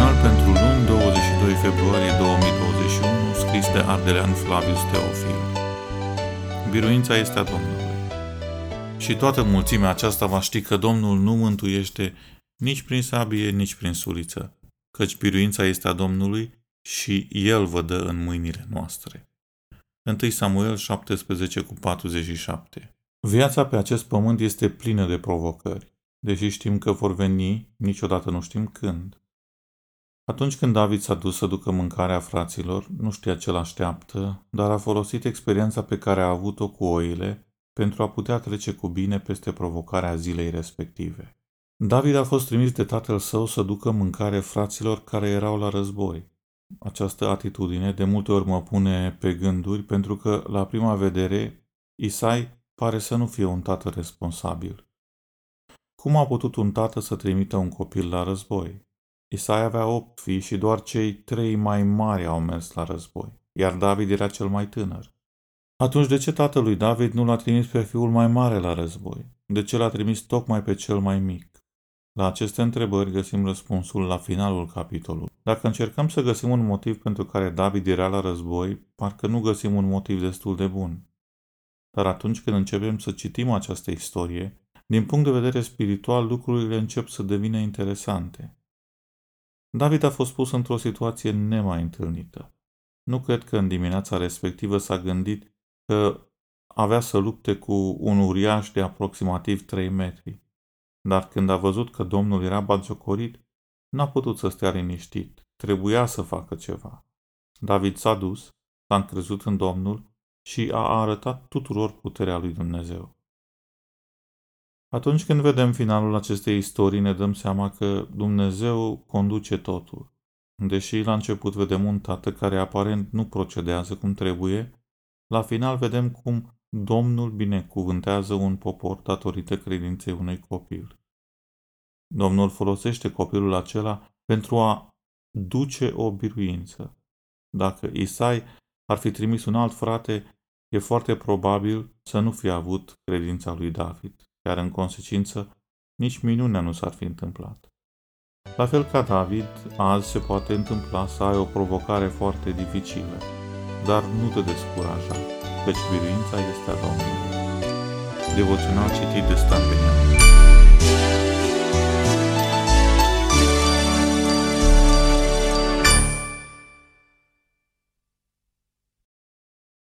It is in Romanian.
Devoțional pentru luni, 22 februarie 2021, scris de Ardelean Flavius Teofil. Biruința este a Domnului. Și toată mulțimea aceasta va ști că Domnul nu mântuiește nici prin sabie, nici prin suliță, căci biruința este a Domnului și El vă dă în mâinile noastre. 1 Samuel 17 cu 47 Viața pe acest pământ este plină de provocări, deși știm că vor veni, niciodată nu știm când. Atunci când David s-a dus să ducă mâncarea fraților, nu știa ce l-așteaptă, dar a folosit experiența pe care a avut-o cu oile pentru a putea trece cu bine peste provocarea zilei respective. David a fost trimis de tatăl său să ducă mâncare fraților care erau la război. Această atitudine de multe ori mă pune pe gânduri pentru că, la prima vedere, Isai pare să nu fie un tată responsabil. Cum a putut un tată să trimită un copil la război? Isai avea opt fii și doar cei trei mai mari au mers la război, iar David era cel mai tânăr. Atunci de ce tatălui David nu l-a trimis pe fiul mai mare la război? De ce l-a trimis tocmai pe cel mai mic? La aceste întrebări găsim răspunsul la finalul capitolului. Dacă încercăm să găsim un motiv pentru care David era la război, parcă nu găsim un motiv destul de bun. Dar atunci când începem să citim această istorie, din punct de vedere spiritual, lucrurile încep să devină interesante. David a fost pus într-o situație nemai întâlnită. Nu cred că în dimineața respectivă s-a gândit că avea să lupte cu un uriaș de aproximativ 3 metri. Dar când a văzut că domnul era batjocorit, n-a putut să stea liniștit. Trebuia să facă ceva. David s-a dus, s-a încrezut în Domnul și a arătat tuturor puterea lui Dumnezeu. Atunci când vedem finalul acestei istorii, ne dăm seama că Dumnezeu conduce totul. Deși la început vedem un tată care aparent nu procedează cum trebuie, la final vedem cum Domnul binecuvântează un popor datorită credinței unui copil. Domnul folosește copilul acela pentru a duce o biruință. Dacă Isai ar fi trimis un alt frate, e foarte probabil să nu fi avut credința lui David, iar în consecință nici minunea nu s-ar fi întâmplat. La fel ca David, azi se poate întâmpla să ai o provocare foarte dificilă, dar nu te descuraja, căci biruința este a Domnului. Devoțional citit de Stan Benian.